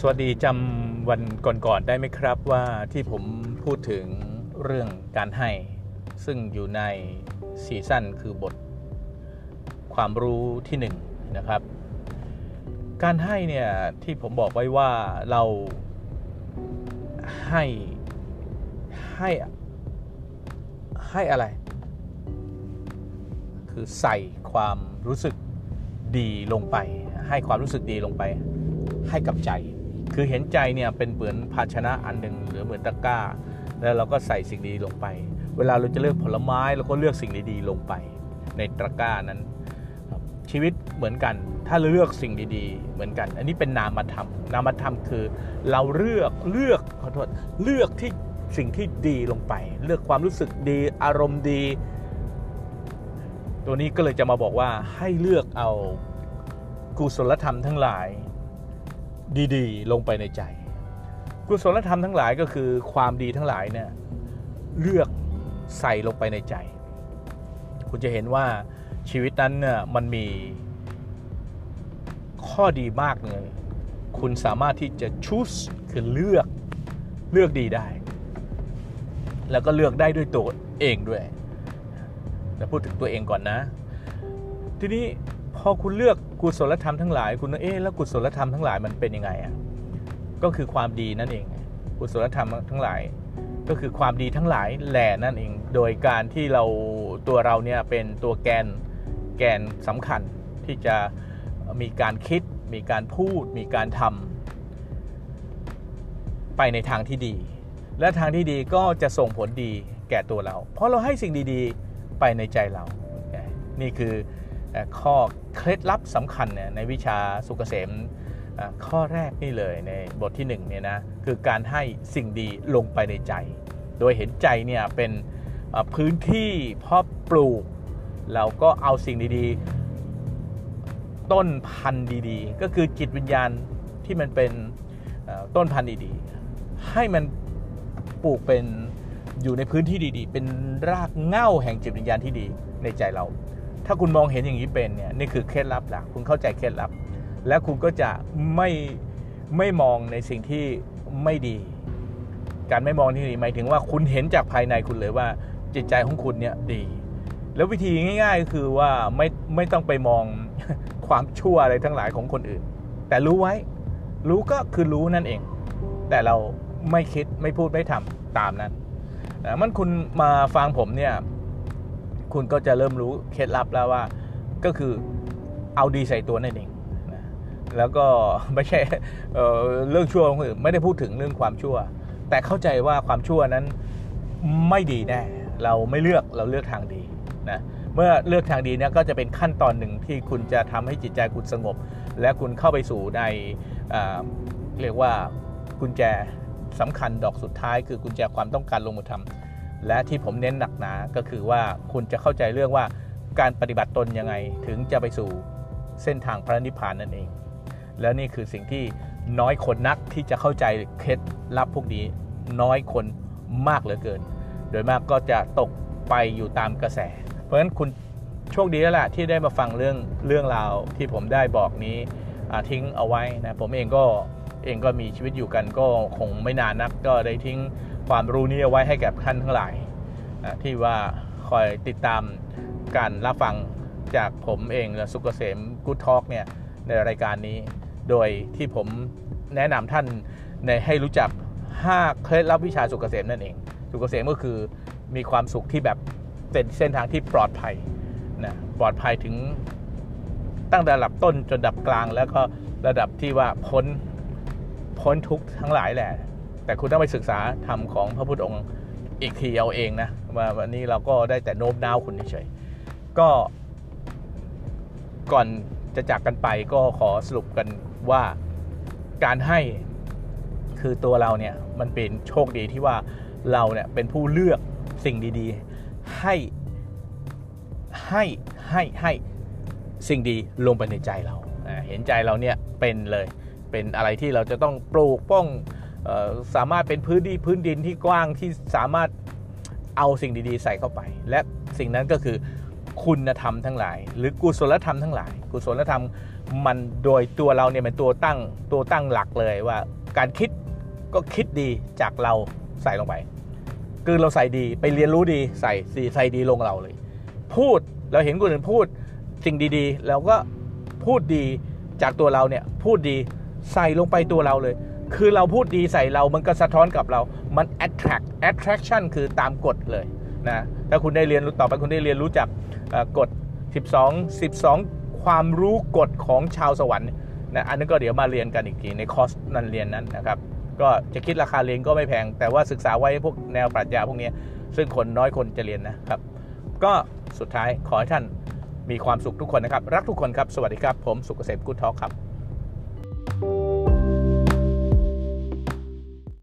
สวัสดีจำวันก่อนๆได้ไหมครับว่าที่ผมพูดถึงเรื่องการให้ ซึ่งอยู่ในซีซั่นคือบทความรู้ที่1นนะครับ การให้เนี่ยที่ผมบอกไว้ว่าเราให้ให้ให้อะไร คือใส่ความรู้สึกดีลงไป ให้ความรู้สึกดีลงไปให้กับใจ คือเห็นใจเนี่ยเป็นเหมือนภาชนะอันหนึ่งหรือเหมือนตะกร้า แล้วเราก็ใส่สิ่งดีลงไป เวลาเราจะเลือกผลไม้เราก็เลือกสิ่งดีๆลงไป ในตะกร้านั้นชีวิตเหมือนกัน ถ้าเราเลือกสิ่งดีๆ เหมือนกัน อันนี้เป็นนามธรรม นามธรรมคือเราเลือกเลือกขอโทษเลือกที่สิ่งที่ดีลงไป เลือกความรู้สึกดีอารมณ์ดี ตัวนี้ก็เลยจะมาบอกว่าให้เลือกเอากุศลธรรมทั้งหลาย ดีๆ ลงไปในใจ กุศลธรรมทั้งหลายก็คือความดีทั้งหลายเนี่ยเลือกใส่ลงไปในใจ คุณจะเห็นว่าชีวิตนั้นเนี่ยมันมีข้อดีมากเลย คุณสามารถที่จะ choose คือเลือกเลือกดีได้ แล้วก็เลือกได้ด้วยตัวเองด้วยจะพูดถึงตัวเองก่อนนะ ทีนี้ พอคุณเลือกกุศลธรรมทั้งหลาย คุณเอ๊ะแล้วกุศลธรรมทั้งหลายมันเป็นยังไงอะก็คือความดีนั่นเองกุศลธรรมทั้งหลาย ก็คือความดีทั้งหลายแหล่นั่นเอง โดยการที่เราตัวเราเนี่ยเป็นตัวแกนแกนสำคัญที่จะมีการคิด มีการพูด มีการทำไปในทางที่ดี และทางที่ดีก็จะส่งผลดีแก่ตัวเรา เพราะเราให้สิ่งดีๆไปในใจเรา นี่คือ ข้อเคล็ดลับสำคัญในวิชาสุกเกษมข้อแรกนี่เลยในบทที่1เนี่ยนะคือการให้สิ่งดีลงไปในใจ โดยเห็นใจเนี่ยเป็นพื้นที่เพาะปลูก เราก็เอาสิ่งดีๆ ต้นพันธุ์ดีๆ ก็คือจิตวิญญาณที่มันเป็นต้นพันธุ์ดีๆ ให้มันปลูกเป็นอยู่ในพื้นที่ดีๆ เป็นรากเง่าแห่งจิตวิญญาณที่ดีในใจเรา ถ้าคุณมองเห็นอย่างนี้เป็นเนี่ยนี่คือเคล็ดลับหลักคุณเข้าใจเคล็ดลับ แล้วคุณก็จะไม่ไม่มองในสิ่งที่ไม่ดี การไม่มองที่ดีหมายถึงว่าคุณเห็นจากภายในคุณเลยว่าจิตใจของคุณเนี่ยดี แล้ววิธีง่าย ๆ ก็คือว่าไม่ไม่ต้องไปมองความชั่วอะไรทั้งหลายของคนอื่น แต่รู้ไว้ รู้ก็คือรู้นั่นเอง แต่เราไม่คิดไม่พูดไม่ทำตามนั้นมันคุณมาฟังผมเนี่ย คุณก็จะเริ่มรู้เคล็ดลับแล้วว่า ก็คือเอาดีใส่ตัวนั่นเองนะแล้วก็ไม่ใช่เเรื่องชั่วของคนอื่นไม่ได้พูดถึงเรื่องความชั่ว แต่เข้าใจว่าความชั่วนั้นไม่ดีแน่เราไม่เลือกเราเลือกทางดีนะเมื่อเลือกทางดีเนี่ยก็จะเป็นขั้นตอนหนึ่งที่คุณจะทำให้จิตใจคุณสงบ และคุณเข้าไปสู่ในเรียกว่ากุญแจสำคัญดอกสุดท้าย คือกุญแจความต้องการลงมือทำ และที่ผมเน้นหนักหนาก็คือว่าคุณจะเข้าใจเรื่องว่าการปฏิบัติตนยังไงถึงจะไปสู่เส้นทางพระนิพพานนั่นเอง แล้วนี่คือสิ่งที่น้อยคนนักที่จะเข้าใจเคล็ดลับพวกนี้น้อยคนมากเหลือเกิน โดยมากก็จะตกไปอยู่ตามกระแส เพราะฉะนั้นคุณโชคดีแล้วแหละที่ได้มาฟังเรื่องเรื่องราวที่ผมได้บอกนี้ทิ้งเอาไว้นะผมเองก็เองก็มีชีวิตอยู่กันก็คงไม่นานนักก็ได้ทิ้ง ความรู้นี้เอาไว้ให้แก่ท่านทั้งหลาย ที่ว่าคอยติดตามการรับฟังจากผมเองและสุกเกษมกู๊ดทอกเนี่ยในรายการนี้ โดยที่ผมแนะนำท่านในให้รู้จัก 5 เคล็ดลับวิชาสุกเกษมนั่นเอง สุกเกษมก็คือมีความสุขที่แบบเป็นเส้นทางที่ปลอดภัยนะปลอดภัยถึงตั้งแต่ระดับต้นจนระดับกลางแล้วก็ระดับที่ว่าพ้นพ้นทุกทั้งหลายแหละ แต่คุณต้องไปศึกษาธรรมของพระพุทธองค์อีกทีเอาเองนะว่าวันนี้เราก็ได้แต่โน้มน้าวคุณเฉยๆก็ก่อนจะจากกันไปก็ขอสรุปกันว่าการให้คือตัวเราเนี่ยมันเป็นโชคดีที่ว่าเราเนี่ยเป็นผู้เลือกสิ่งดีๆ ให้ให้ให้ให้สิ่งดีลงไปในใจเรา เห็นใจเราเนี่ยเป็นเลยเป็นอะไรที่เราจะต้องปลูกป้อง สามารถเป็นพื้นที่พื้นดินที่กว้างที่สามารถเอาสิ่งดีๆ ใส่เข้าไป และสิ่งนั้นก็คือคุณธรรมทั้งหลาย หรือกุศลธรรมทั้งหลาย กุศลธรรมมันโดยตัวเราเนี่ยเป็นตัวตั้งตัวตั้งหลักเลยว่าการคิดก็คิดดีจากเราใส่ลงไป คือเราใส่ดีไปเรียนรู้ดีใส่สีใส่ดีลงเราเลย พูดเราเห็นคนอื่นพูดสิ่งดีๆเราก็พูดดีจากตัวเราเนี่ยพูดดีใส่ลงไปตัวเราเลย คือเราพูดดีใส่เรามันก็สะท้อนกับเรา มัน attract attraction คือตามกฎเลยนะ ถ้าคุณได้เรียนรู้ต่อไปคุณได้เรียนรู้จากเอ่อกฎ 12 12 ความรู้กฎของชาวสวรรค์นะ อันนั้นก็เดี๋ยวมาเรียนกันอีกทีในคอร์สนั้นเรียนนั้นนะครับ ก็จะคิดราคาเรียนก็ไม่แพง แต่ว่าศึกษาไว้พวกแนวปรัชญาพวกนี้ซึ่งคนน้อยคนจะเรียนนะครับ ก็สุดท้ายขอให้ท่านมีความสุขทุกคนนะครับ รักทุกคนครับ สวัสดีครับ ผมสุกเกษมกุ๊ดทอครับ